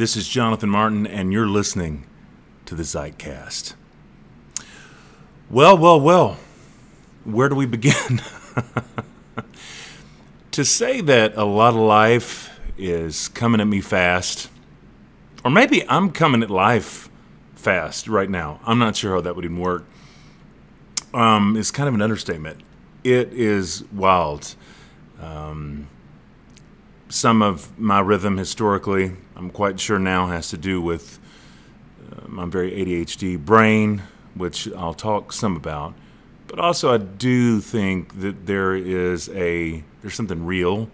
This is Jonathan Martin, and you're listening to the Zeitcast. Well, well, well, where do we begin? to say that a lot of life is coming at me fast, or maybe I'm coming at life fast right now. I'm not sure how that would even work. Um, is kind of an understatement. It is wild. Um, some of my rhythm historically, I'm quite sure now, has to do with uh, my very ADHD brain, which I'll talk some about. But also, I do think that there is a there's something real,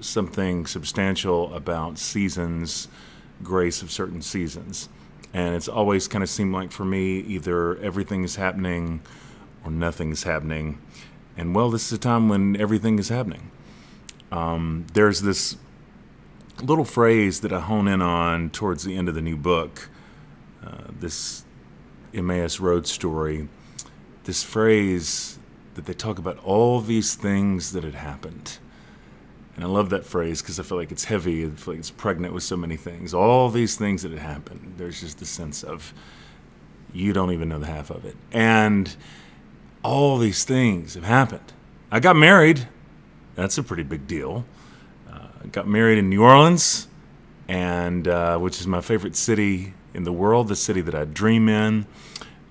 something substantial about seasons, grace of certain seasons, and it's always kind of seemed like for me either everything is happening or nothing is happening, and well, this is a time when everything is happening. Um, there's this little phrase that I hone in on towards the end of the new book, uh, this Emmaus Road story. This phrase that they talk about all these things that had happened. And I love that phrase because I feel like it's heavy. I feel like it's pregnant with so many things. All these things that had happened. There's just the sense of you don't even know the half of it. And all these things have happened. I got married. That's a pretty big deal. Got married in New Orleans, and uh, which is my favorite city in the world, the city that I dream in.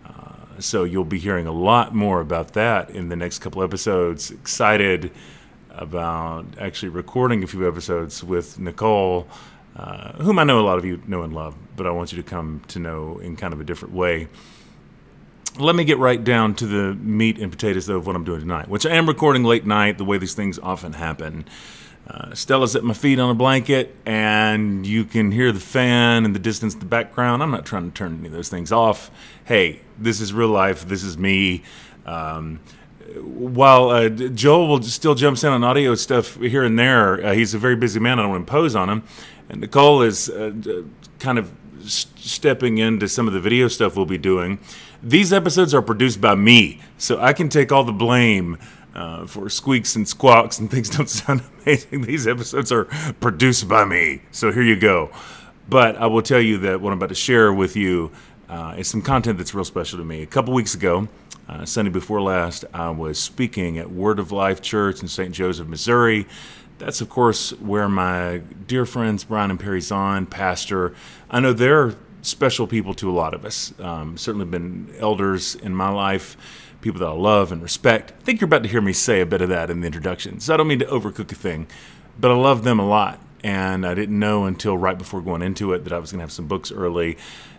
Uh, so you'll be hearing a lot more about that in the next couple episodes. Excited about actually recording a few episodes with Nicole, uh, whom I know a lot of you know and love, but I want you to come to know in kind of a different way let me get right down to the meat and potatoes though of what I'm doing tonight, which I am recording late night, the way these things often happen. Uh, Stella's at my feet on a blanket, and you can hear the fan in the distance, in the background. I'm not trying to turn any of those things off. Hey, this is real life. This is me. Um, while uh, Joel will still jumps in on audio stuff here and there, uh, he's a very busy man. I don't impose on him. And Nicole is uh, kind of stepping into some of the video stuff we'll be doing. These episodes are produced by me, so I can take all the blame uh, for squeaks and squawks and things don't sound amazing. These episodes are produced by me, so here you go. But I will tell you that what I'm about to share with you uh, is some content that's real special to me. A couple weeks ago, uh, Sunday before last, I was speaking at Word of Life Church in St. Joseph, Missouri. That's, of course, where my dear friends Brian and Peri Zahnd pastor. I know they're special people to a lot of us. Um, certainly been elders in my life, people that I love and respect. I think you're about to hear me say a bit of that in the introduction. So I don't mean to overcook a thing, but I love them a lot. And I didn't know until right before going into it that I was going to have some books early.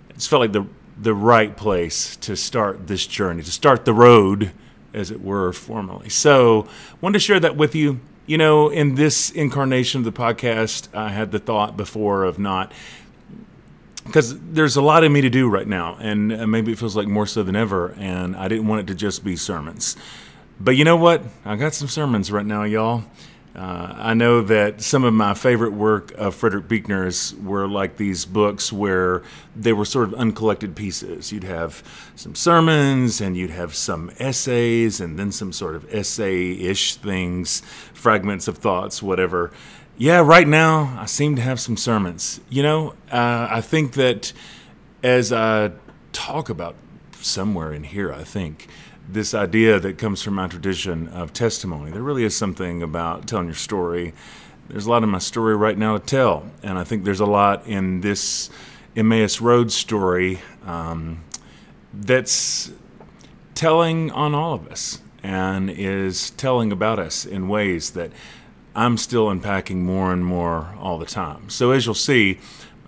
It just felt like the the right place to start this journey, to start the road, as it were, formally. So, wanted to share that with you. You know, in this incarnation of the podcast, I had the thought before of not because there's a lot of me to do right now, and maybe it feels like more so than ever. And I didn't want it to just be sermons. But you know what? I got some sermons right now, y'all. Uh, I know that some of my favorite work of Frederick Buechner's were like these books where they were sort of uncollected pieces. You'd have some sermons and you'd have some essays and then some sort of essay ish things, fragments of thoughts, whatever. Yeah, right now I seem to have some sermons. You know, uh, I think that as I talk about somewhere in here, I think this idea that comes from my tradition of testimony. There really is something about telling your story. There's a lot in my story right now to tell, and I think there's a lot in this Emmaus Road story um, that's telling on all of us and is telling about us in ways that I'm still unpacking more and more all the time. So as you'll see,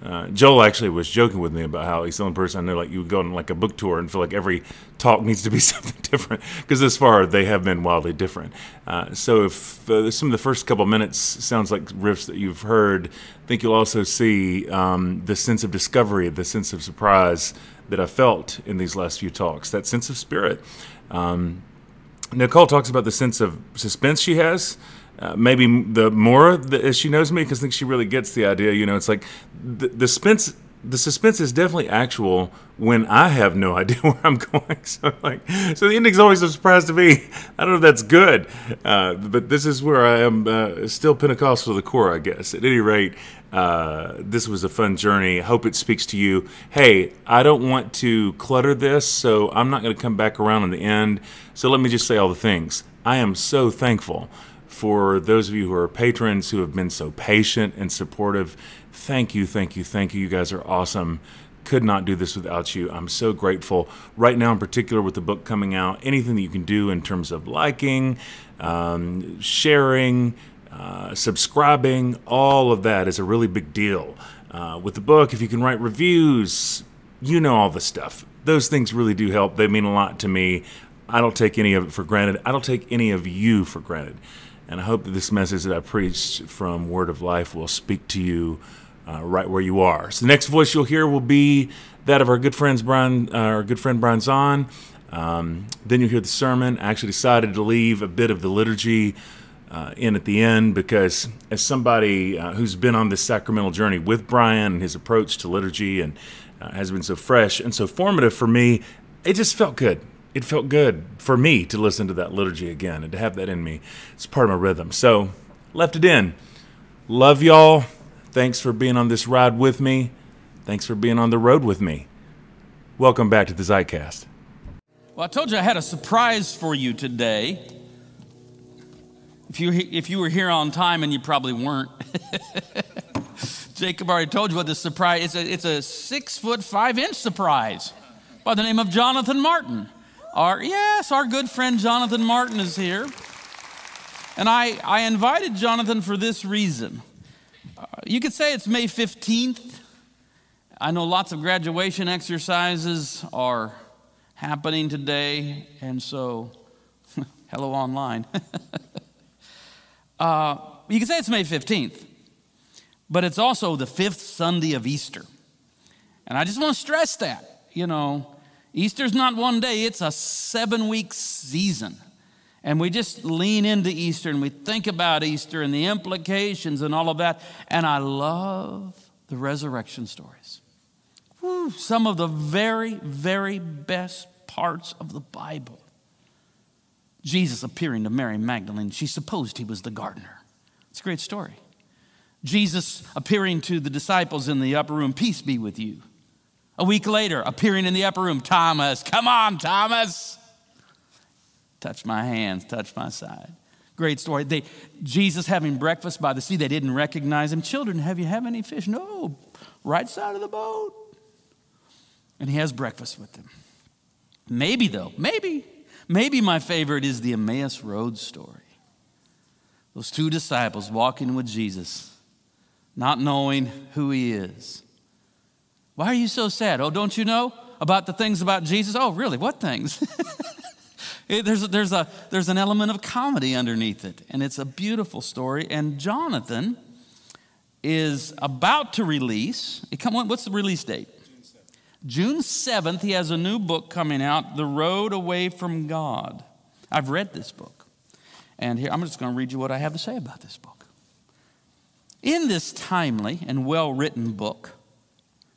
uh, Joel actually was joking with me about how he's the only person I know like you would go on like a book tour and feel like every talk needs to be something different because this far they have been wildly different. Uh, so if uh, some of the first couple minutes sounds like riffs that you've heard, I think you'll also see um, the sense of discovery, the sense of surprise that I felt in these last few talks, that sense of spirit. Um, Nicole talks about the sense of suspense she has. Uh, maybe the more she knows me because I think she really gets the idea. You know, it's like the, the suspense the suspense is definitely actual when I have no idea where I'm going. So like, so the ending's always a surprise to me. I don't know if that's good, uh, but this is where I am uh, still Pentecostal to the core, I guess. At any rate, uh, this was a fun journey. I hope it speaks to you. Hey, I don't want to clutter this, so I'm not going to come back around in the end. So let me just say all the things. I am so thankful for those of you who are patrons who have been so patient and supportive. Thank you, thank you, thank you. You guys are awesome. Could not do this without you. I'm so grateful. Right now, in particular, with the book coming out, anything that you can do in terms of liking, um, sharing, uh, subscribing, all of that is a really big deal. Uh, with the book, if you can write reviews, you know all the stuff. Those things really do help. They mean a lot to me. I don't take any of it for granted. I don't take any of you for granted. And I hope that this message that I preached from Word of Life will speak to you uh, right where you are. So the next voice you'll hear will be that of our good friends Brian, uh, our good friend Brian Zahnd. Um, then you'll hear the sermon. I actually decided to leave a bit of the liturgy uh, in at the end because, as somebody uh, who's been on this sacramental journey with Brian and his approach to liturgy and uh, has been so fresh and so formative for me, it just felt good it felt good for me to listen to that liturgy again and to have that in me. It's part of my rhythm. So, left it in. Love y'all. Thanks for being on this ride with me. Thanks for being on the road with me. Welcome back to the Zeitcast. Well, I told you I had a surprise for you today. If you, if you were here on time, and you probably weren't, Jacob already told you what the surprise is. It's a, it's a six foot five inch surprise by the name of Jonathan Martin. Our, yes, our good friend Jonathan Martin is here. And I, I invited Jonathan for this reason. Uh, you could say it's May 15th. I know lots of graduation exercises are happening today, and so, hello online. uh, you could say it's May 15th, but it's also the fifth Sunday of Easter. And I just want to stress that, you know, Easter's not one day, it's a seven week season. And we just lean into Easter and we think about Easter and the implications and all of that. And I love the resurrection stories. Whew, some of the very, very best parts of the Bible. Jesus appearing to Mary Magdalene, she supposed he was the gardener. It's a great story. Jesus appearing to the disciples in the upper room, peace be with you. A week later, appearing in the upper room, Thomas, come on, Thomas. Touch my hands, touch my side. Great story. They, Jesus having breakfast by the sea, they didn't recognize him. Children, have you have any fish? No, right side of the boat. And he has breakfast with them. Maybe, though, maybe, maybe my favorite is the Emmaus Road story. Those two disciples walking with Jesus, not knowing who he is why are you so sad? Oh, don't you know about the things about Jesus? Oh, really? What things? there's, a, there's, a, there's an element of comedy underneath it, and it's a beautiful story. And Jonathan is about to release. Come on, what's the release date? June 7th, he has a new book coming out, The Road Away from God. I've read this book. And here, I'm just going to read you what I have to say about this book. In this timely and well written book,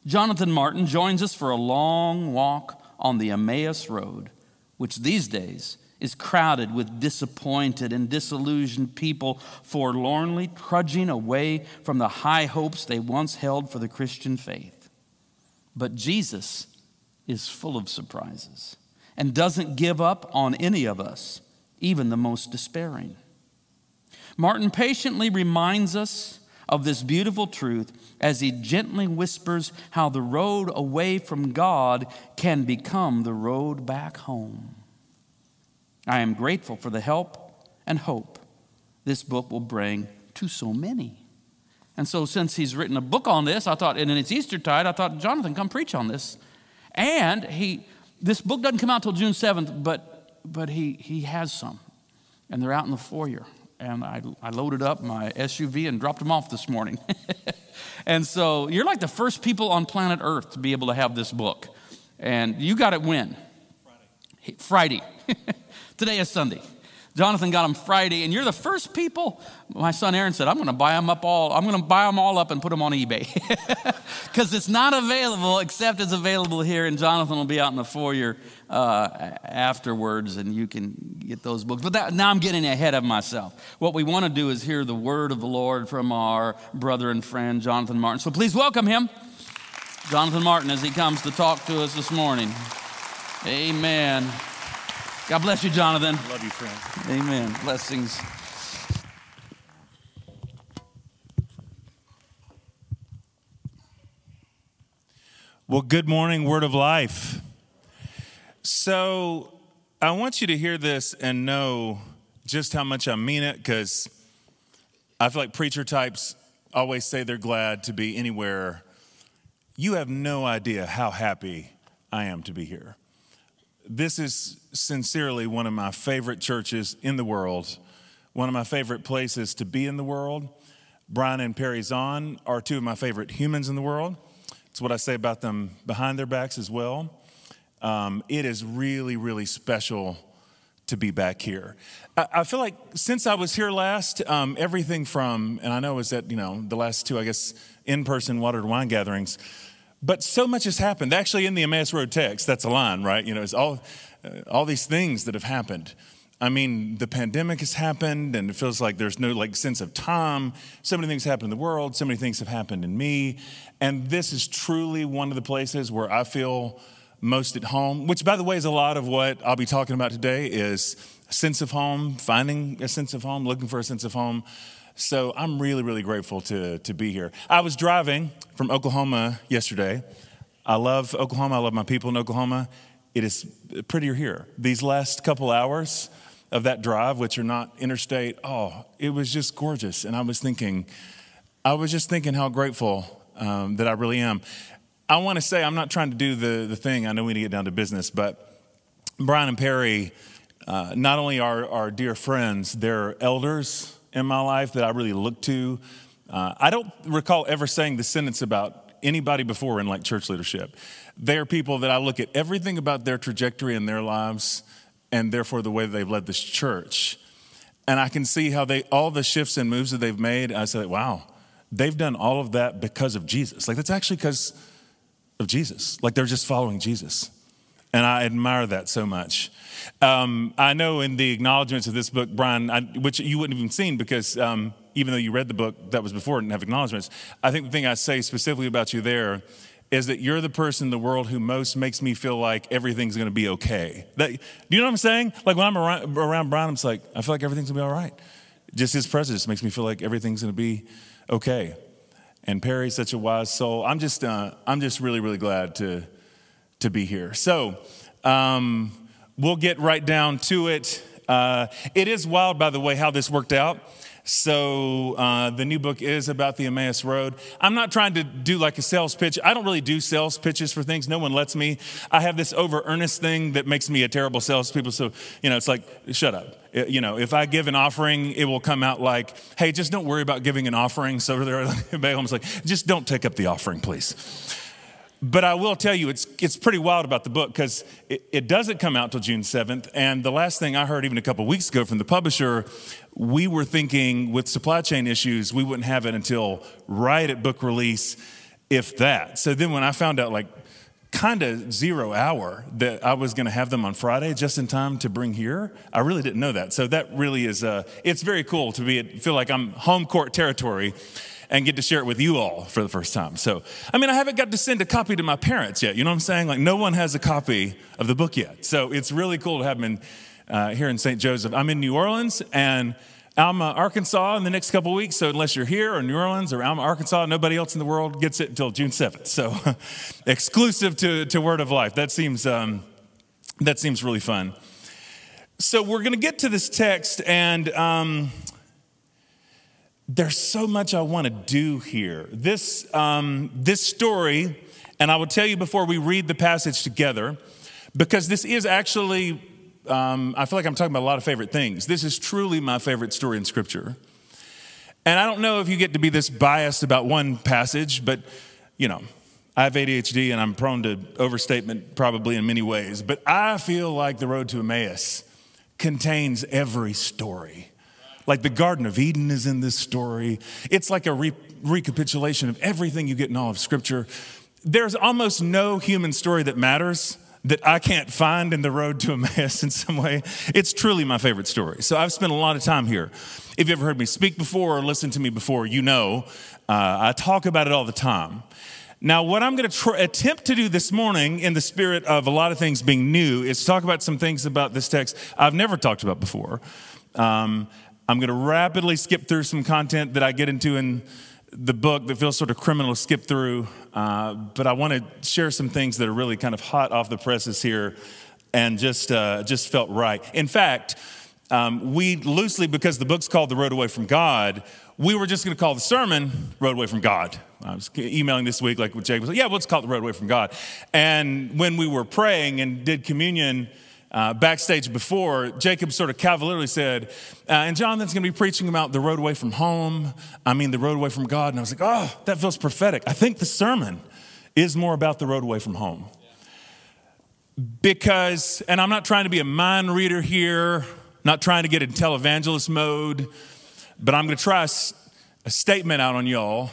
Jonathan Martin joins us for a long walk on the Emmaus Road, which these days is crowded with disappointed and disillusioned people forlornly trudging away from the high hopes they once held for the Christian faith. But Jesus is full of surprises and doesn't give up on any of us, even the most despairing. Martin patiently reminds us of this beautiful truth as he gently whispers how the road away from God can become the road back home. I am grateful for the help and hope this book will bring to so many. And so, since he's written a book on this, I thought, and it's Easter tide, I thought, Jonathan, come preach on this. And he, this book doesn't come out till June 7th, but, but he, he has some. And they're out in the foyer and I, I loaded up my SUV and dropped them off this morning. and so you're like the first people on planet Earth to be able to have this book. And you got it when? Friday. Friday. Today is Sunday. Jonathan got them Friday, and you're the first people. My son Aaron said, I'm going to buy them up all. I'm going to buy them all up and put them on eBay because it's not available except it's available here, and Jonathan will be out in the foyer uh, afterwards, and you can get those books. But that, now I'm getting ahead of myself. What we want to do is hear the word of the Lord from our brother and friend Jonathan Martin. So please welcome him, Jonathan Martin, as he comes to talk to us this morning. Amen. God bless you, Jonathan. Love you, friend. Amen. Blessings. Well, good morning, Word of Life. So, I want you to hear this and know just how much I mean it because I feel like preacher types always say they're glad to be anywhere. You have no idea how happy I am to be here this is sincerely one of my favorite churches in the world, one of my favorite places to be in the world. Brian and Peri Zahnd are two of my favorite humans in the world. It's what I say about them behind their backs as well. Um, it is really, really special to be back here. I, I feel like since I was here last, um, everything from, and I know it was at, you know, the last two, I guess, in person Water to Wine gatherings, but so much has happened. Actually, in the Emmaus Road text, that's a line, right? You know, it's all, uh, all these things that have happened. I mean, the pandemic has happened, and it feels like there's no like sense of time. So many things happen in the world. So many things have happened in me, and this is truly one of the places where I feel most at home. Which, by the way, is a lot of what I'll be talking about today. Is sense of home, finding a sense of home, looking for a sense of home. So I'm really, really grateful to, to be here. I was driving from Oklahoma yesterday. I love Oklahoma. I love my people in Oklahoma. It is prettier here. These last couple hours of that drive, which are not interstate, oh, it was just gorgeous. And I was thinking, I was just thinking how grateful um, that I really am. I want to say, I'm not trying to do the, the thing, I know we need to get down to business, but Brian and Peri, uh, not only are, are dear friends, they're elders in my life that I really look to. Uh, I don't recall ever saying the sentence about anybody before in like church leadership. They are people that I look at everything about their trajectory in their lives and therefore the way they've led this church. And I can see how they, all the shifts and moves that they've made, I say, wow, they've done all of that because of Jesus. Like, that's actually because of Jesus. Like, they're just following Jesus. And I admire that so much. Um, I know in the acknowledgments of this book, Brian, I, which you wouldn't have even seen because um, even though you read the book that was before and have acknowledgments, I think the thing I say specifically about you there is that you're the person in the world who most makes me feel like everything's going to be okay. That, do you know what I'm saying? Like when I'm around, around Brian, I'm like, I feel like everything's going to be all right. Just his presence makes me feel like everything's going to be okay. And Peri's such a wise soul. I'm just, uh, I'm just really, really glad to, to be here. So, um, we'll get right down to it. Uh, it is wild, by the way, how this worked out. So, uh, the new book is about the Emmaus Road. I'm not trying to do like a sales pitch. I don't really do sales pitches for things. No one lets me. I have this over earnest thing that makes me a terrible salespeople. So, you know, it's like, shut up. You know, if I give an offering, it will come out like, hey, just don't worry about giving an offering. So, they're like, just don't take up the offering, please. But I will tell you, it's, it's pretty wild about the book because it, it, doesn't come out till June 7th. And the last thing I heard, even a couple weeks ago from the publisher, we were thinking with supply chain issues, we wouldn't have it until right at book release, if that. So then when I found out, like, kind of zero hour that I was going to have them on Friday just in time to bring here. I really didn't know that. So that really is, uh, it's very cool to be, feel like I'm home court territory and get to share it with you all for the first time. So, I mean, I haven't got to send a copy to my parents yet. You know what I'm saying? Like, no one has a copy of the book yet. So, it's really cool to have them in, uh, here in St. Joseph. I'm in New Orleans and Alma, Arkansas in the next couple weeks. So, unless you're here or New Orleans or Alma, Arkansas, nobody else in the world gets it until June 7th. So, exclusive to, to Word of Life. That seems, um, that seems really fun. So, we're going to get to this text and. Um, there's so much I want to do here. This, um, this story, and I will tell you before we read the passage together, because this is actually, um, I feel like I'm talking about a lot of favorite things. This is truly my favorite story in Scripture. And I don't know if you get to be this biased about one passage, but you know, I have ADHD and I'm prone to overstatement probably in many ways. But I feel like the road to Emmaus contains every story. Like the Garden of Eden is in this story. It's like a re- recapitulation of everything you get in all of Scripture. There's almost no human story that matters that I can't find in the road to Emmaus in some way. It's truly my favorite story. So I've spent a lot of time here. If you've ever heard me speak before or listened to me before, you know uh, I talk about it all the time. Now, what I'm going to tr- attempt to do this morning, in the spirit of a lot of things being new, is talk about some things about this text I've never talked about before. Um, I'm going to rapidly skip through some content that I get into in the book that feels sort of criminal to skip through, uh, but I want to share some things that are really kind of hot off the presses here and just, uh, just felt right. In fact, um, we loosely, because the book's called The Road Away from God, we were just going to call the sermon Road Away from God. I was emailing this week, like with Jake was like, yeah, let's call it The Road Away from God. And when we were praying and did communion uh, backstage before, Jacob sort of cavalierly said, uh, and Jonathan's going to be preaching about the road away from home. I mean, the road away from God. And I was like, oh, that feels prophetic. I think the sermon is more about the road away from home. Because, and I'm not trying to be a mind reader here, not trying to get in televangelist mode, but I'm going to try a, a, statement out on y'all.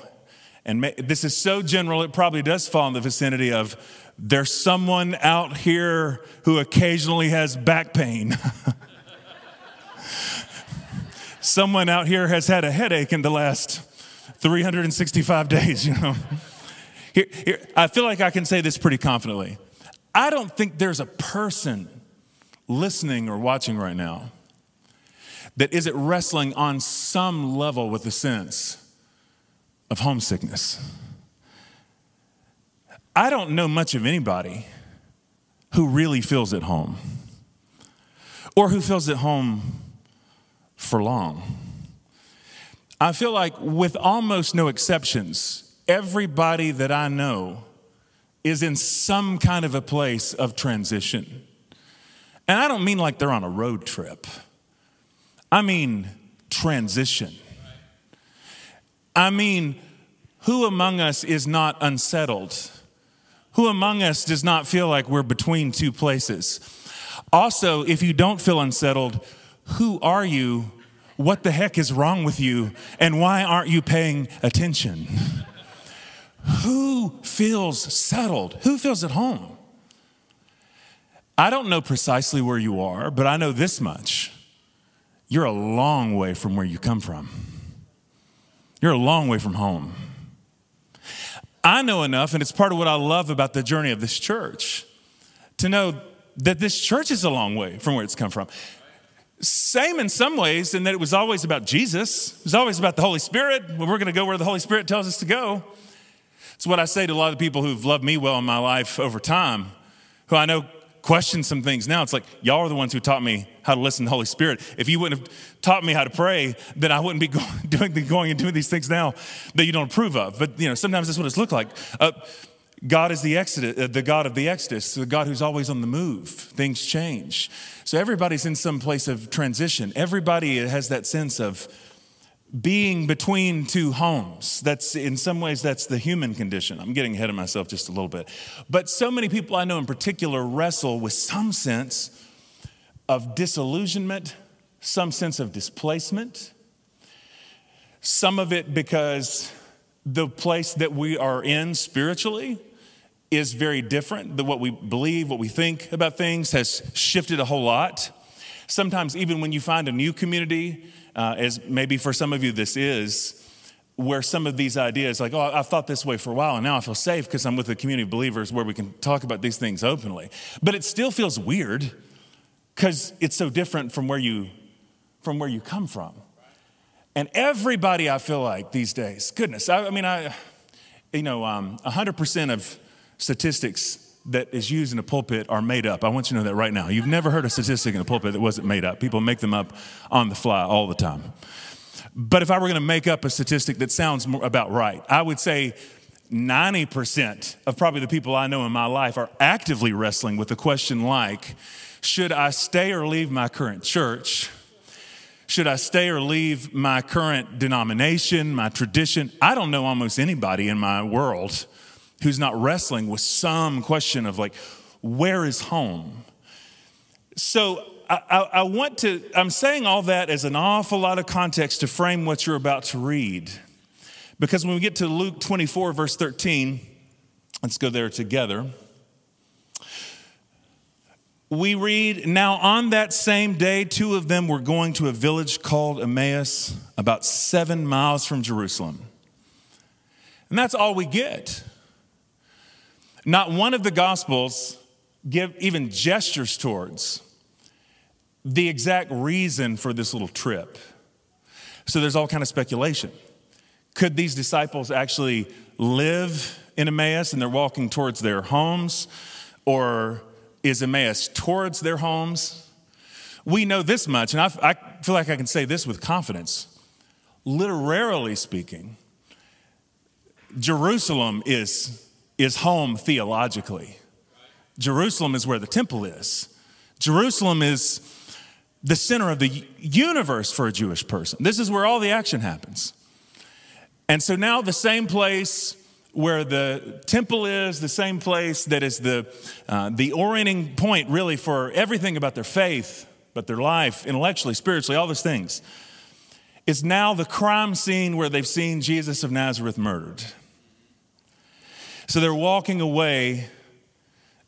And this is so general, it probably does fall in the vicinity of there's someone out here who occasionally has back pain. someone out here has had a headache in the last 365 days, you know. Here, here, I feel like I can say this pretty confidently. I don't think there's a person listening or watching right now that isn't wrestling on some level with the sense of homesickness. I don't know much of anybody who really feels at home or who feels at home for long. I feel like, with almost no exceptions, everybody that I know is in some kind of a place of transition. And I don't mean like they're on a road trip, I mean transition. I mean, who among us is not unsettled? Who among us does not feel like we're between two places? Also, if you don't feel unsettled, who are you? What the heck is wrong with you? And why aren't you paying attention? Who feels settled? Who feels at home? I don't know precisely where you are, but I know this much. You're a long way from where you come from. You're a long way from home. I know enough, and it's part of what I love about the journey of this church, to know that this church is a long way from where it's come from. Same in some ways, in that it was always about Jesus, it was always about the Holy Spirit. We're going to go where the Holy Spirit tells us to go. It's what I say to a lot of the people who've loved me well in my life over time, who I know question some things now. It's like, y'all are the ones who taught me how to listen to the Holy Spirit. If you wouldn't have taught me how to pray, then I wouldn't be going, doing, going and doing these things now that you don't approve of. But, you know, sometimes that's what it's looked like. Uh, God is the Exodus, uh, the God of the Exodus, the God who's always on the move. Things change. So everybody's in some place of transition. Everybody has that sense of, being between two homes. That's in some ways that's the human condition. I'm getting ahead of myself just a little bit. But so many people I know in particular wrestle with some sense of disillusionment, some sense of displacement. Some of it because the place that we are in spiritually is very different than what we believe, what we think about things has shifted a whole lot. Sometimes even when you find a new community, uh, as maybe for some of you this is, where some of these ideas, like, oh, I've thought this way for a while, and now I feel safe because I'm with a community of believers where we can talk about these things openly. But it still feels weird because it's so different from where you from where you come from. And everybody, I feel like these days, goodness, I, I mean, I, you know, um, 100% of statistics that is used in a pulpit are made up. I want you to know that right now. You've never heard a statistic in a pulpit that wasn't made up. People make them up on the fly all the time. But if I were going to make up a statistic that sounds about right, I would say 90% of probably the people I know in my life are actively wrestling with a question like Should I stay or leave my current church? Should I stay or leave my current denomination, my tradition? I don't know almost anybody in my world who's not wrestling with some question of like, where is home? So I, I, I want to, I'm saying all that as an awful lot of context to frame what you're about to read. Because when we get to Luke 24, verse 13, let's go there together. We read, Now on that same day, two of them were going to a village called Emmaus, about seven miles from Jerusalem. And that's all we get. Not one of the Gospels give even gestures towards the exact reason for this little trip. So there's all kind of speculation. Could these disciples actually live in Emmaus and they're walking towards their homes? Or is Emmaus towards their homes? We know this much, and I, I feel like I can say this with confidence. Literarily speaking, Jerusalem is, is home theologically. Jerusalem is where the temple is. Jerusalem is the center of the universe for a Jewish person. This is where all the action happens. And so now the same place where the temple is, the same place that is the, uh, the orienting point really for everything about their faith, but their life, intellectually, spiritually, all those things, is now the crime scene where they've seen Jesus of Nazareth murdered. So they're walking away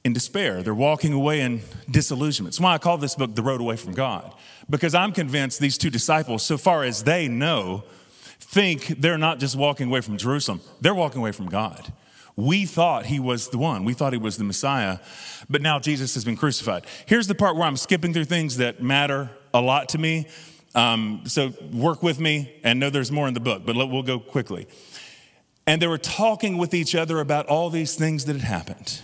in despair. They're walking away in disillusionment. That's why I call this book The Road Away from God, because I'm convinced these two disciples, so far as they know, think they're not just walking away from Jerusalem, they're walking away from God. We thought he was the one. We thought he was the Messiah, but now Jesus has been crucified. Here's the part where I'm skipping through things that matter a lot to me. Um, so work with me and know there's more in the book, but we'll go quickly. And they were talking with each other about all these things that had happened.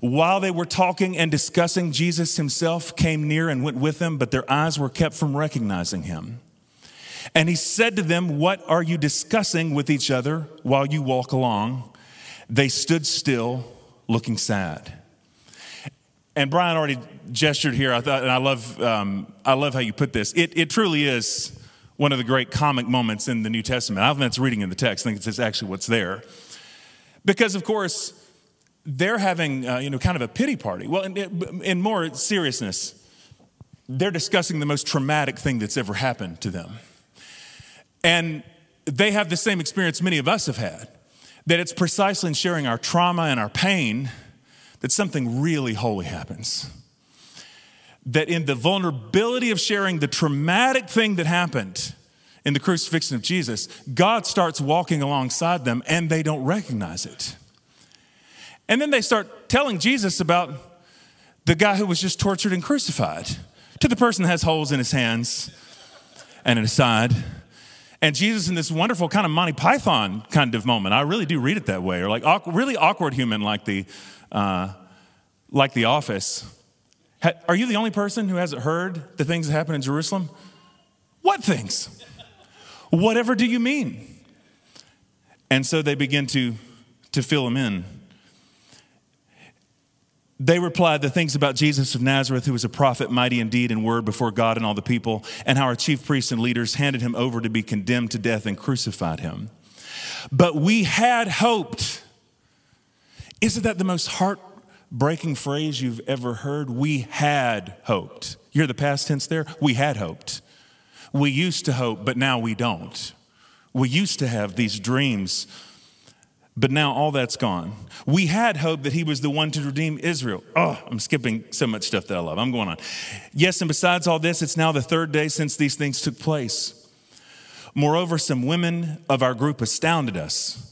While they were talking and discussing, Jesus himself came near and went with them, but their eyes were kept from recognizing him. And he said to them, What are you discussing with each other while you walk along? They stood still, looking sad. And Brian already gestured here. I thought, and I love, um, I love how you put this. It, it truly is one of the great comic moments in the New Testament. I don't think it's reading in the text. I think it's actually what's there. Because, of course, they're having, uh, you know, kind of a pity party. Well, in, in more seriousness, they're discussing the most traumatic thing that's ever happened to them. And they have the same experience many of us have had that it's precisely in sharing our trauma and our pain that something really holy happens. That in the vulnerability of sharing the traumatic thing that happened in the crucifixion of Jesus, God starts walking alongside them and they don't recognize it. And then they start telling Jesus about the guy who was just tortured and crucified to the person that has holes in his hands and in his side. And Jesus in this wonderful kind of Monty Python kind of moment. I really do read it that way, or like really awkward human like the, uh, like the office. Are you the only person who hasn't heard the things that happened in Jerusalem? What things? Whatever do you mean? And so they begin to, to fill him in. They replied the things about Jesus of Nazareth, who was a prophet, mighty indeed in deed and word before God and all the people, and how our chief priests and leaders handed him over to be condemned to death and crucified him. But we had hoped. Isn't that the most heartbreaking phrase you've ever heard? We had hoped. You hear the past tense there? We had hoped. We used to hope, but now we don't. We used to have these dreams but now all that's gone. We had hope that he was the one to redeem Israel. Oh, I'm skipping so much stuff that I love. I'm going on. Yes, and besides all this, it's now the third day since these things took place. Moreover, some women of our group astounded us.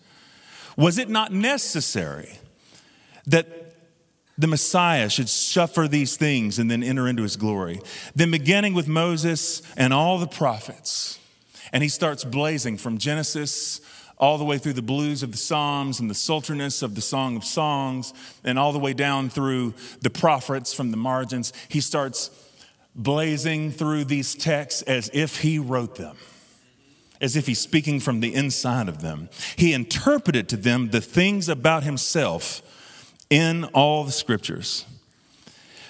Was it not necessary that the Messiah should suffer these things and then enter into his glory? Then, beginning with Moses and all the prophets, and he starts blazing from Genesis all the way through the blues of the Psalms and the sultriness of the Song of Songs, and all the way down through the prophets from the margins. He starts blazing through these texts as if he wrote them, as if he's speaking from the inside of them. He interpreted to them the things about himself in all the scriptures.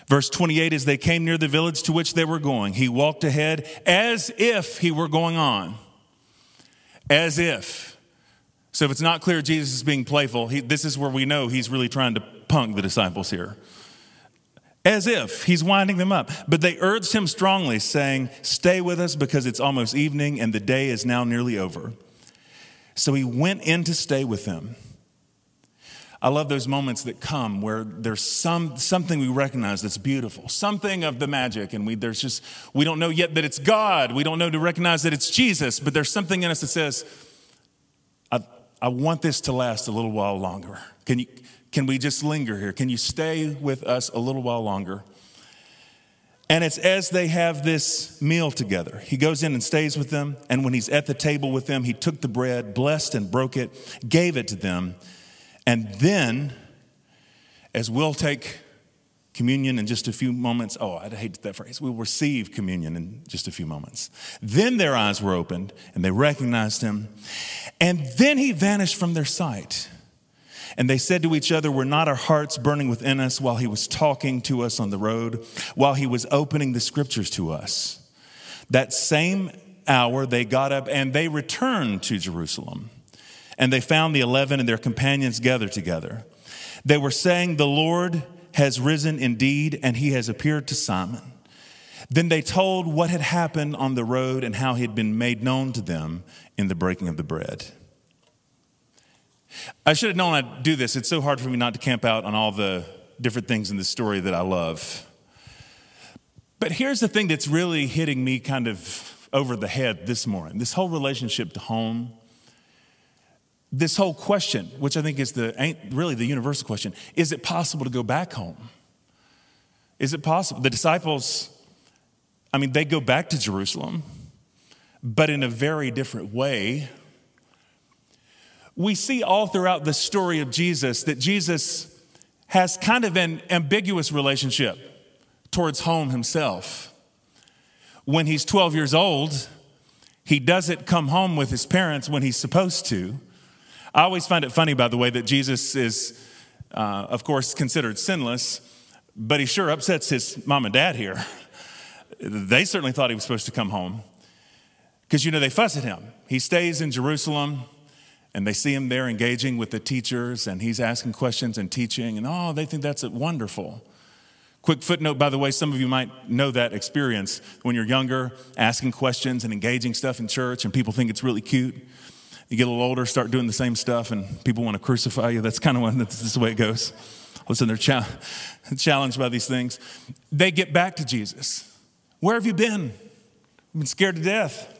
Verse 28 As they came near the village to which they were going, he walked ahead as if he were going on. As if. So if it's not clear Jesus is being playful, he, this is where we know he's really trying to punk the disciples here. As if he's winding them up. But they urged him strongly, saying, Stay with us because it's almost evening and the day is now nearly over. So he went in to stay with them. I love those moments that come where there's some, something we recognize that's beautiful, something of the magic, and we, there's just, we don't know yet that it's God. We don't know to recognize that it's Jesus, but there's something in us that says, I, I want this to last a little while longer. Can, you, can we just linger here? Can you stay with us a little while longer? And it's as they have this meal together. He goes in and stays with them. And when he's at the table with them, he took the bread, blessed and broke it, gave it to them. And then, as we'll take communion in just a few moments, oh, I hate that phrase, we'll receive communion in just a few moments. Then their eyes were opened and they recognized him. And then he vanished from their sight. And they said to each other, Were not our hearts burning within us while he was talking to us on the road, while he was opening the scriptures to us? That same hour they got up and they returned to Jerusalem. And they found the eleven and their companions gathered together. They were saying, The Lord has risen indeed, and he has appeared to Simon. Then they told what had happened on the road and how he had been made known to them in the breaking of the bread. I should have known I'd do this. It's so hard for me not to camp out on all the different things in the story that I love. But here's the thing that's really hitting me kind of over the head this morning this whole relationship to home this whole question, which I think is the really the universal question, is it possible to go back home? Is it possible? The disciples, I mean, they go back to Jerusalem, but in a very different way. We see all throughout the story of Jesus that Jesus has kind of an ambiguous relationship towards home himself. When he's 12 years old, he doesn't come home with his parents when he's supposed to. I always find it funny, by the way, that Jesus is, uh, of course, considered sinless, but he sure upsets his mom and dad here. They certainly thought he was supposed to come home because, you know, they fuss at him. He stays in Jerusalem and they see him there engaging with the teachers and he's asking questions and teaching, and oh, they think that's wonderful. Quick footnote, by the way, some of you might know that experience when you're younger, asking questions and engaging stuff in church, and people think it's really cute. You get a little older, start doing the same stuff, and people want to crucify you. That's kind of that's, that's the way it goes. Listen, they're cha- challenged by these things. They get back to Jesus. Where have you been? I've been scared to death.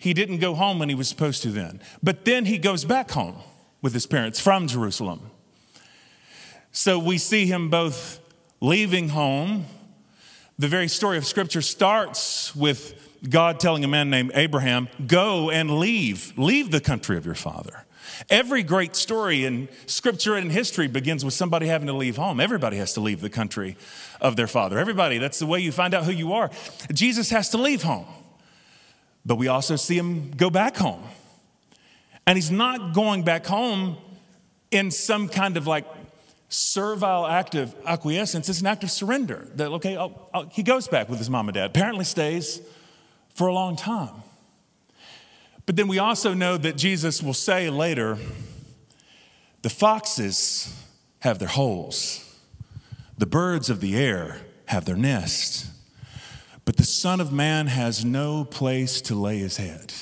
He didn't go home when he was supposed to then. But then he goes back home with his parents from Jerusalem. So we see him both leaving home. The very story of Scripture starts with God telling a man named Abraham, Go and leave, leave the country of your father. Every great story in scripture and in history begins with somebody having to leave home. Everybody has to leave the country of their father. Everybody, that's the way you find out who you are. Jesus has to leave home. But we also see him go back home. And he's not going back home in some kind of like servile act of acquiescence. It's an act of surrender. That, okay, I'll, I'll, he goes back with his mom and dad, apparently stays for a long time. But then we also know that Jesus will say later the foxes have their holes, the birds of the air have their nests, but the Son of Man has no place to lay his head.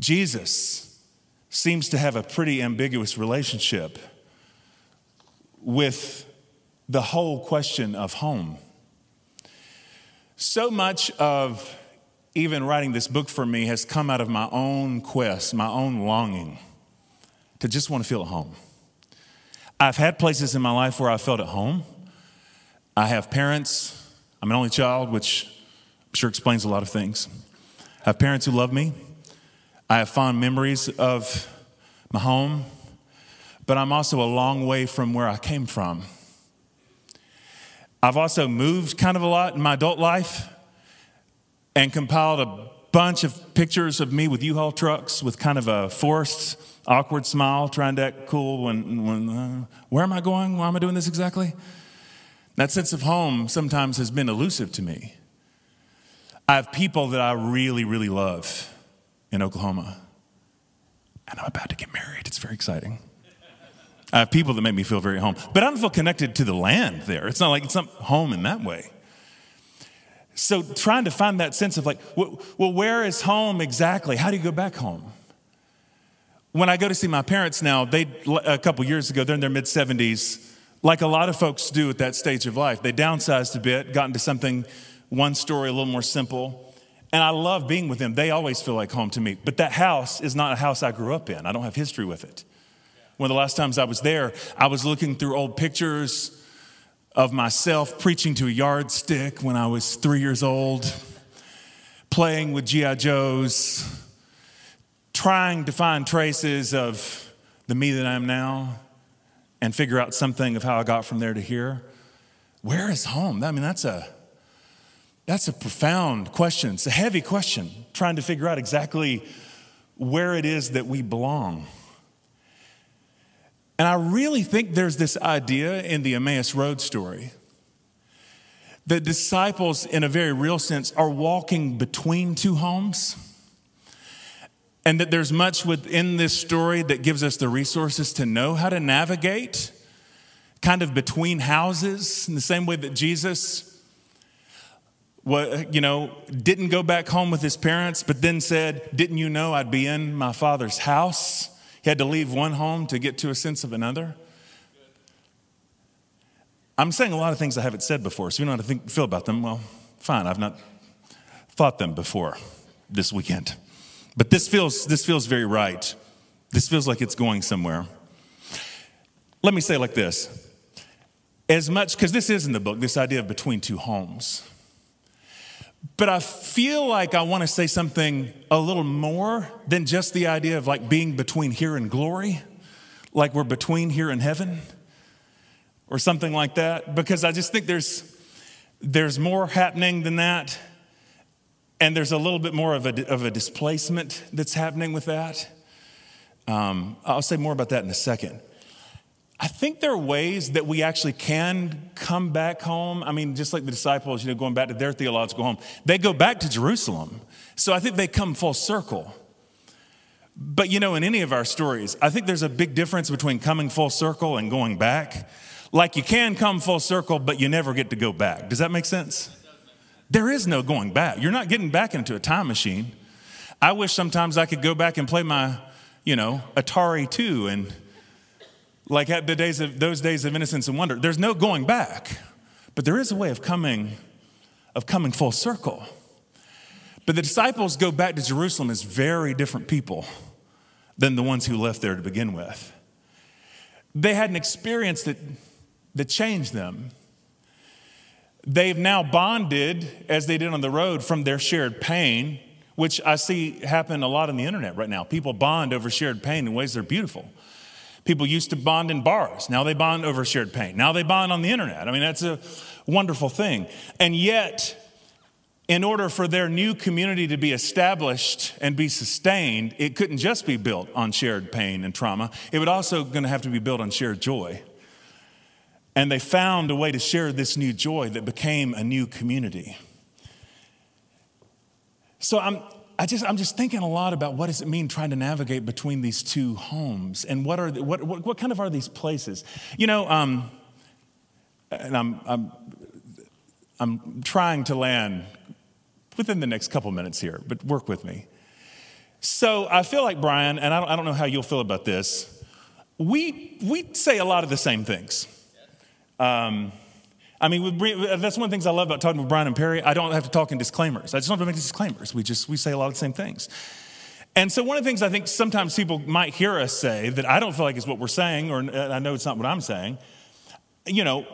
Jesus seems to have a pretty ambiguous relationship with the whole question of home. So much of even writing this book for me has come out of my own quest, my own longing to just want to feel at home. I've had places in my life where I felt at home. I have parents, I'm an only child, which I'm sure explains a lot of things. I have parents who love me. I have fond memories of my home, but I'm also a long way from where I came from. I've also moved kind of a lot in my adult life and compiled a bunch of pictures of me with U-Haul trucks with kind of a forced, awkward smile, trying to act cool when, when uh, where am I going? Why am I doing this exactly? That sense of home sometimes has been elusive to me. I have people that I really, really love in Oklahoma, and I'm about to get married. It's very exciting. I have people that make me feel very home, but I don't feel connected to the land there. It's not like it's not home in that way. So trying to find that sense of like, well, where is home exactly? How do you go back home? When I go to see my parents now, they a couple years ago, they're in their mid 70s. Like a lot of folks do at that stage of life, they downsized a bit, got into something one story, a little more simple. And I love being with them. They always feel like home to me. But that house is not a house I grew up in. I don't have history with it. One of the last times I was there, I was looking through old pictures of myself preaching to a yardstick when I was three years old, playing with G.I. Joes, trying to find traces of the me that I am now and figure out something of how I got from there to here. Where is home? I mean, that's a that's a profound question. It's a heavy question, trying to figure out exactly where it is that we belong. And I really think there's this idea in the Emmaus Road story that disciples, in a very real sense, are walking between two homes. And that there's much within this story that gives us the resources to know how to navigate kind of between houses in the same way that Jesus you know, didn't go back home with his parents, but then said, Didn't you know I'd be in my father's house? He had to leave one home to get to a sense of another. I'm saying a lot of things I haven't said before, so you know how to think, feel about them. Well, fine, I've not thought them before this weekend. But this feels, this feels very right. This feels like it's going somewhere. Let me say like this as much, because this is in the book, this idea of between two homes. But I feel like I want to say something a little more than just the idea of like being between here and glory, like we're between here and heaven or something like that, because I just think there's, there's more happening than that. And there's a little bit more of a, of a displacement that's happening with that. Um, I'll say more about that in a second. I think there are ways that we actually can come back home. I mean, just like the disciples, you know, going back to their theological home, they go back to Jerusalem. So I think they come full circle. But you know, in any of our stories, I think there's a big difference between coming full circle and going back. Like you can come full circle, but you never get to go back. Does that make sense? There is no going back. You're not getting back into a time machine. I wish sometimes I could go back and play my, you know, Atari 2 and like at the days of those days of innocence and wonder. There's no going back, but there is a way of coming, of coming full circle. But the disciples go back to Jerusalem as very different people than the ones who left there to begin with. They had an experience that, that changed them. They've now bonded, as they did on the road, from their shared pain, which I see happen a lot on the internet right now. People bond over shared pain in ways that are beautiful. People used to bond in bars. Now they bond over shared pain. Now they bond on the internet. I mean, that's a wonderful thing. And yet, in order for their new community to be established and be sustained, it couldn't just be built on shared pain and trauma. It would also going to have to be built on shared joy. And they found a way to share this new joy that became a new community. So I'm, I just, I'm just thinking a lot about what does it mean trying to navigate between these two homes and what are the, what, what, what kind of are these places? You know, um, and I'm, I'm, I'm trying to land within the next couple minutes here, but work with me. So I feel like Brian, and I don't, I don't know how you'll feel about this. We, we say a lot of the same things. Um, I mean, that's one of the things I love about talking with Brian and Peri. I don't have to talk in disclaimers. I just don't have to make disclaimers. We just we say a lot of the same things. And so one of the things I think sometimes people might hear us say that I don't feel like is what we're saying, or I know it's not what I'm saying. You know,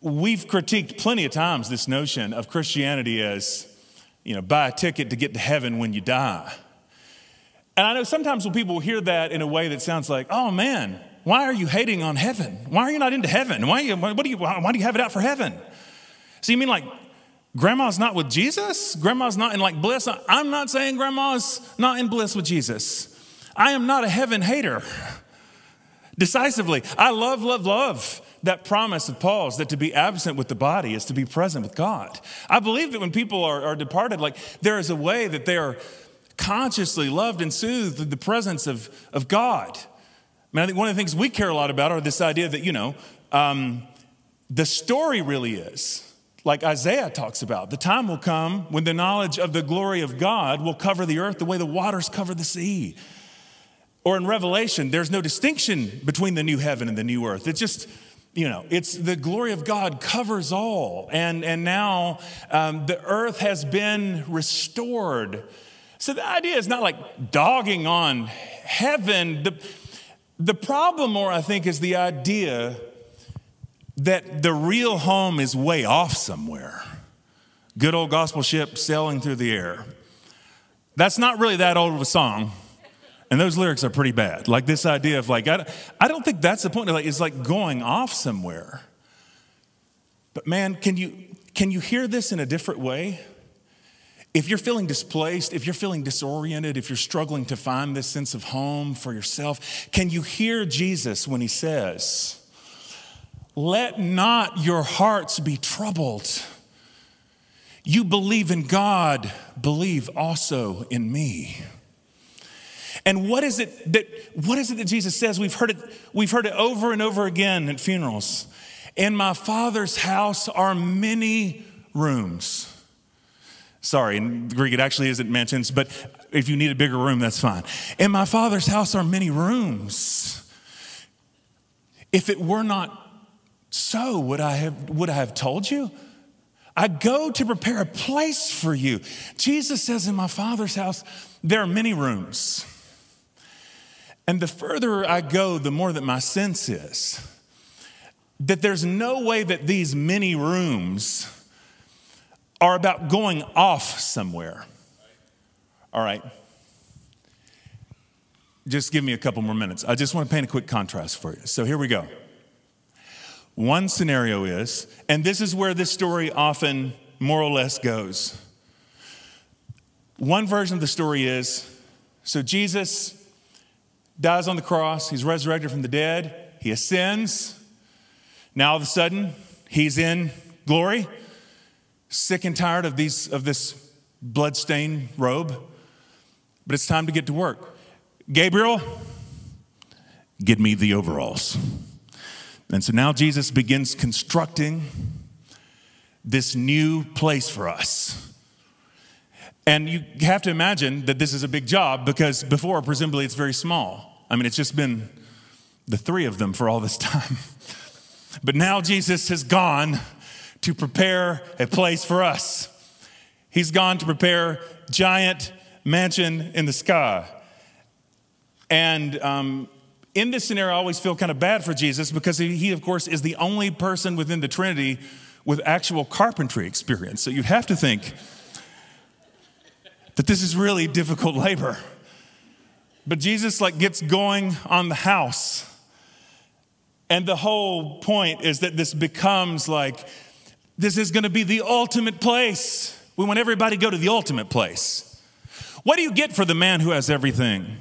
we've critiqued plenty of times this notion of Christianity as, you know, buy a ticket to get to heaven when you die. And I know sometimes when people hear that in a way that sounds like, oh man, why are you hating on heaven? Why are you not into heaven? Why, you, what do you, why do you have it out for heaven? So you mean like grandma's not with Jesus? Grandma's not in like bliss? I'm not saying grandma's not in bliss with Jesus. I am not a heaven hater. Decisively, I love, love, love that promise of Paul's that to be absent with the body is to be present with God. I believe that when people are, are departed, like there is a way that they are consciously loved and soothed in the presence of, of God. I mean, I think one of the things we care a lot about are this idea that, you know, um, the story really is like Isaiah talks about. The time will come when the knowledge of the glory of God will cover the earth the way the waters cover the sea. Or in Revelation, there's no distinction between the new heaven and the new earth. It's just, you know, it's the glory of God covers all. And, and now um, the earth has been restored. So the idea is not like dogging on heaven. The, the problem more, I think, is the idea that the real home is way off somewhere. Good old gospel ship sailing through the air. That's not really that old of a song. And those lyrics are pretty bad. Like this idea of like, I, I don't think that's the point. Like, it's like going off somewhere. But man, can you, can you hear this in a different way? If you're feeling displaced, if you're feeling disoriented, if you're struggling to find this sense of home for yourself, can you hear Jesus when he says, Let not your hearts be troubled. You believe in God, believe also in me. And what is it that what is it that Jesus says? We've heard it, we've heard it over and over again at funerals. In my father's house are many rooms. Sorry, in Greek it actually isn't mentioned, but if you need a bigger room, that's fine. In my father's house are many rooms. If it were not so, would I have, would I have told you? I go to prepare a place for you. Jesus says, In my Father's house, there are many rooms. And the further I go, the more that my sense is that there's no way that these many rooms are about going off somewhere. All right. Just give me a couple more minutes. I just want to paint a quick contrast for you. So here we go. One scenario is, and this is where this story often more or less goes. One version of the story is so Jesus dies on the cross, he's resurrected from the dead, he ascends. Now all of a sudden, he's in glory, sick and tired of, these, of this bloodstained robe, but it's time to get to work. Gabriel, get me the overalls. And so now Jesus begins constructing this new place for us. And you have to imagine that this is a big job because before, presumably, it's very small. I mean, it's just been the three of them for all this time. But now Jesus has gone to prepare a place for us. He's gone to prepare giant mansion in the sky. And um, in this scenario, I always feel kind of bad for Jesus because he, he, of course, is the only person within the Trinity with actual carpentry experience. So you'd have to think that this is really difficult labor. But Jesus like gets going on the house. And the whole point is that this becomes like this is going to be the ultimate place. We want everybody to go to the ultimate place. What do you get for the man who has everything,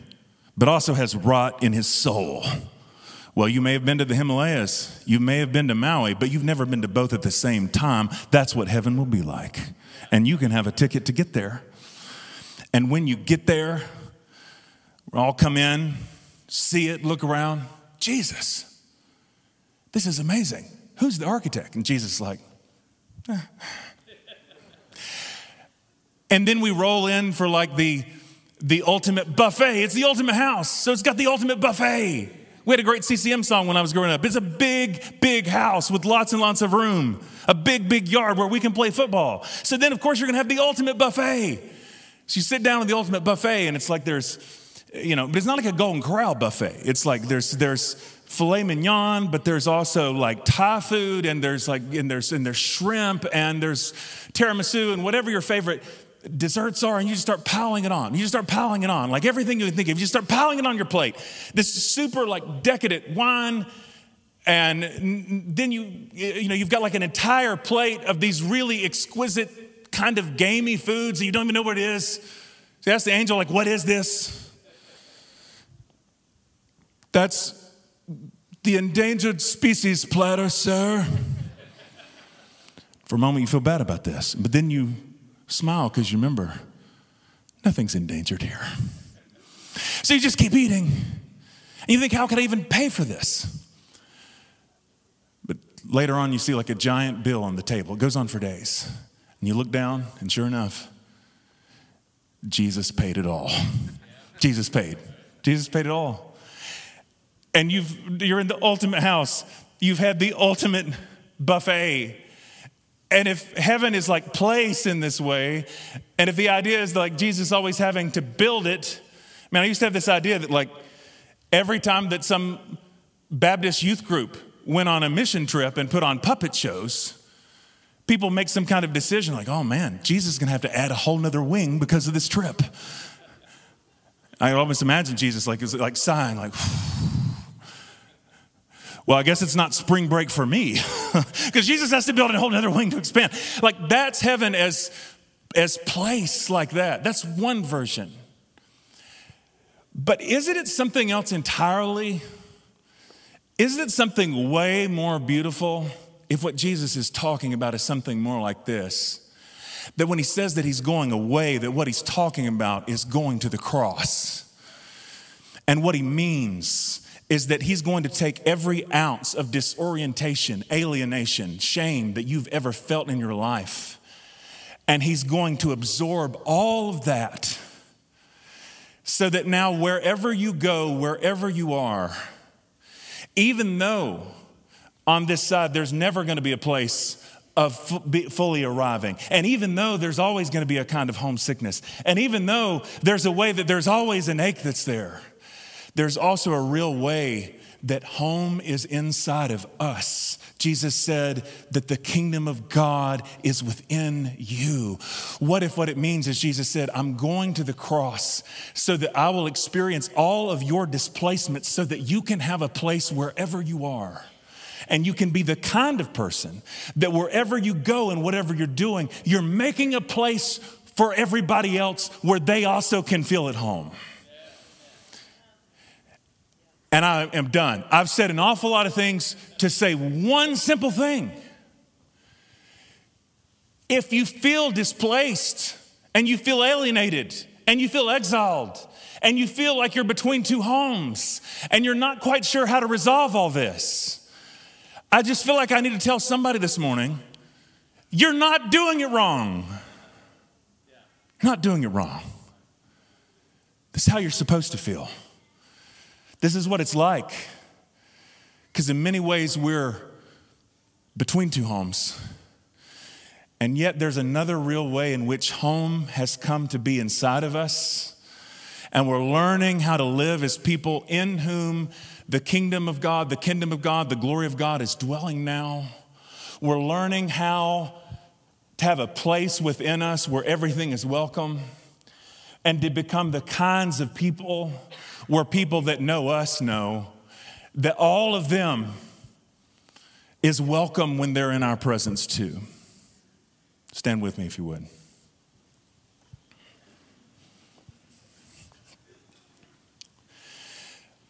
but also has rot in his soul? Well, you may have been to the Himalayas, you may have been to Maui, but you've never been to both at the same time. That's what heaven will be like. And you can have a ticket to get there. And when you get there, we all come in, see it, look around. Jesus, this is amazing. Who's the architect? And Jesus is like. And then we roll in for like the the ultimate buffet. It's the ultimate house, so it's got the ultimate buffet. We had a great CCM song when I was growing up. It's a big, big house with lots and lots of room, a big, big yard where we can play football. So then, of course, you're gonna have the ultimate buffet. So you sit down at the ultimate buffet, and it's like there's, you know, but it's not like a Golden Corral buffet. It's like there's there's filet mignon, but there's also like Thai food, and there's like and there's and there's shrimp, and there's tiramisu, and whatever your favorite desserts are, and you just start piling it on. You just start piling it on, like everything you can think of. You just start piling it on your plate. This super like decadent wine And then you, you know, you've got like an entire plate of these really exquisite kind of gamey foods and you don't even know what it is. So you ask the angel, like, what is this? That's the endangered species platter, sir. For a moment, you feel bad about this, but then you smile because you remember nothing's endangered here. So you just keep eating. And you think, how could I even pay for this? But later on, you see like a giant bill on the table. It goes on for days. And you look down, and sure enough, Jesus paid it all. Jesus paid. Jesus paid it all. And you've, you're in the ultimate house. You've had the ultimate buffet. And if heaven is like place in this way, and if the idea is like Jesus always having to build it, man, I used to have this idea that like every time that some Baptist youth group went on a mission trip and put on puppet shows, people make some kind of decision like, oh man, Jesus is gonna have to add a whole nother wing because of this trip. I almost imagine Jesus like, like sighing, like, well, I guess it's not spring break for me because Jesus has to build a whole other wing to expand. Like that's heaven as, as place like that. That's one version. But isn't it something else entirely? Isn't it something way more beautiful if what Jesus is talking about is something more like this? That when he says that he's going away, that what he's talking about is going to the cross. And what he means is that he's going to take every ounce of disorientation, alienation, shame that you've ever felt in your life, and he's going to absorb all of that so that now wherever you go, wherever you are, even though on this side there's never going to be a place of fully arriving. And even though there's always going to be a kind of homesickness, and even though there's a way that there's always an ache that's there, there's also a real way that home is inside of us. Jesus said that the kingdom of God is within you. What if what it means is Jesus said, I'm going to the cross so that I will experience all of your displacements so that you can have a place wherever you are. And you can be the kind of person that wherever you go and whatever you're doing, you're making a place for everybody else where they also can feel at home and I am done. I've said an awful lot of things to say one simple thing. If you feel displaced and you feel alienated and you feel exiled and you feel like you're between two homes and you're not quite sure how to resolve all this, I just feel like I need to tell somebody this morning you're not doing it wrong. not doing it wrong. This is how you're supposed to feel. This is what it's like. Because in many ways, we're between two homes. And yet, there's another real way in which home has come to be inside of us. And we're learning how to live as people in whom the kingdom of God, the kingdom of God, the glory of God is dwelling now. We're learning how to have a place within us where everything is welcome and to become the kinds of people where people that know us know that all of them is welcome when they're in our presence too. Stand with me if you would.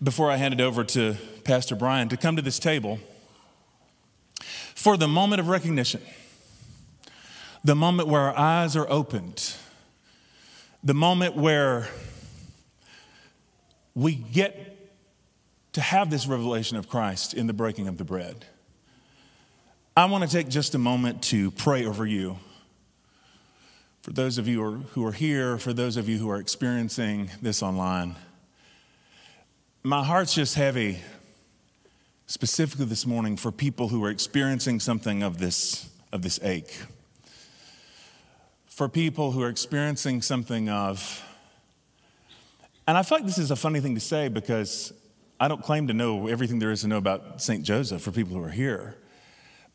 Before I hand it over to Pastor Brian to come to this table, for the moment of recognition, the moment where our eyes are opened, the moment where we get to have this revelation of Christ in the breaking of the bread. I want to take just a moment to pray over you. For those of you who are, here, for those of you who are experiencing this online, my heart's just heavy, specifically this morning, for people who are experiencing something of this, of this ache. For people who are experiencing something of and I feel like this is a funny thing to say because I don't claim to know everything there is to know about St. Joseph for people who are here.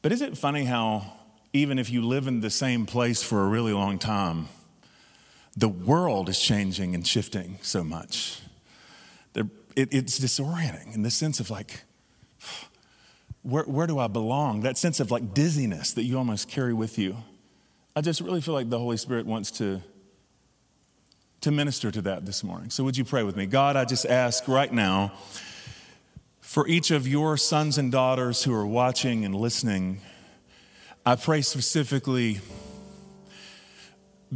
But is it funny how, even if you live in the same place for a really long time, the world is changing and shifting so much? It, it's disorienting in the sense of like, where, where do I belong? That sense of like dizziness that you almost carry with you. I just really feel like the Holy Spirit wants to, to minister to that this morning. So, would you pray with me? God, I just ask right now for each of your sons and daughters who are watching and listening. I pray specifically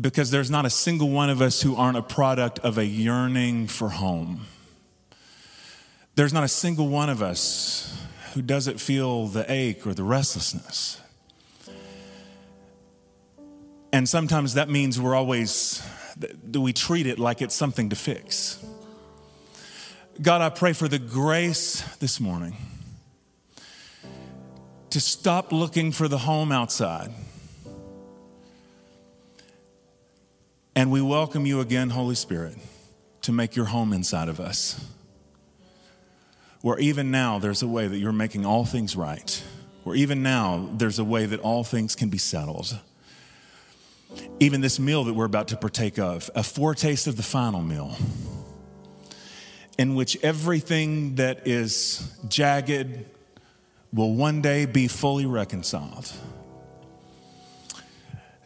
because there's not a single one of us who aren't a product of a yearning for home. There's not a single one of us who doesn't feel the ache or the restlessness. And sometimes that means we're always, do we treat it like it's something to fix? God, I pray for the grace this morning to stop looking for the home outside. And we welcome you again, Holy Spirit, to make your home inside of us where even now there's a way that you're making all things right, where even now there's a way that all things can be settled. Even this meal that we're about to partake of, a foretaste of the final meal, in which everything that is jagged will one day be fully reconciled.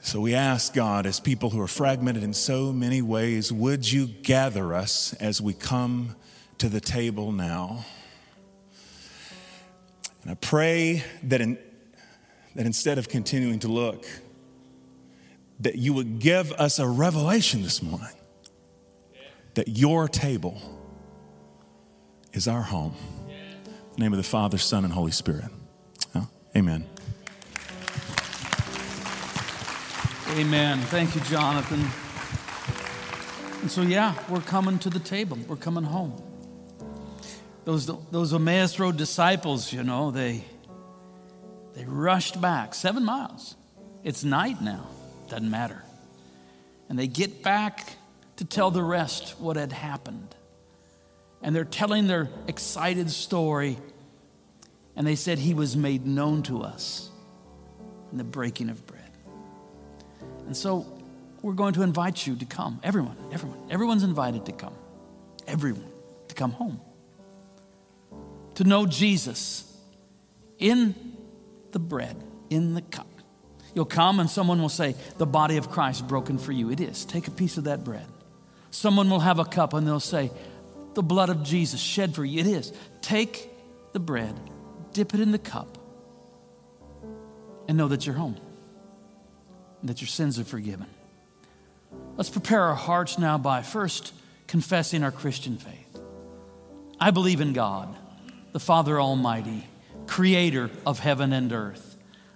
So we ask God, as people who are fragmented in so many ways, would you gather us as we come to the table now? And I pray that, in, that instead of continuing to look, that you would give us a revelation this morning that your table is our home. Name of the Father, Son, and Holy Spirit. Amen. Amen. Thank you, Jonathan. And so, yeah, we're coming to the table. We're coming home those, those Emmaus Road disciples, you know, they, they rushed back seven miles. It's night now, doesn't matter. And they get back to tell the rest what had happened. And they're telling their excited story. And they said, He was made known to us in the breaking of bread. And so we're going to invite you to come. Everyone, everyone, everyone's invited to come. Everyone to come home to know Jesus in the bread, in the cup. You'll come and someone will say, The body of Christ broken for you. It is. Take a piece of that bread. Someone will have a cup and they'll say, The blood of Jesus shed for you. It is. Take the bread, dip it in the cup, and know that you're home, that your sins are forgiven. Let's prepare our hearts now by first confessing our Christian faith. I believe in God the Father Almighty, creator of heaven and earth.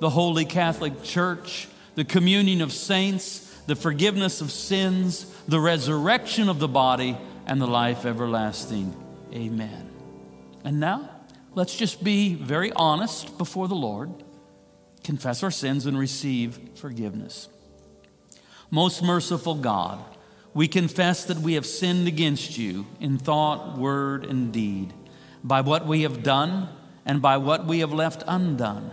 the Holy Catholic Church, the communion of saints, the forgiveness of sins, the resurrection of the body, and the life everlasting. Amen. And now, let's just be very honest before the Lord, confess our sins, and receive forgiveness. Most merciful God, we confess that we have sinned against you in thought, word, and deed, by what we have done and by what we have left undone.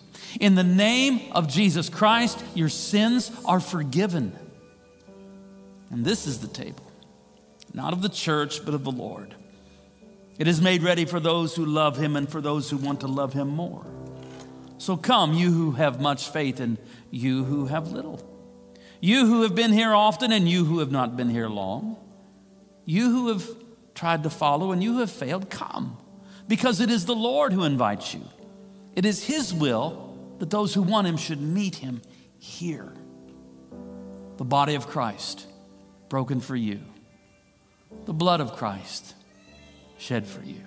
In the name of Jesus Christ, your sins are forgiven. And this is the table, not of the church, but of the Lord. It is made ready for those who love him and for those who want to love him more. So come, you who have much faith and you who have little. You who have been here often and you who have not been here long. You who have tried to follow and you who have failed, come. Because it is the Lord who invites you. It is His will that those who want Him should meet Him here. The body of Christ broken for you, the blood of Christ shed for you.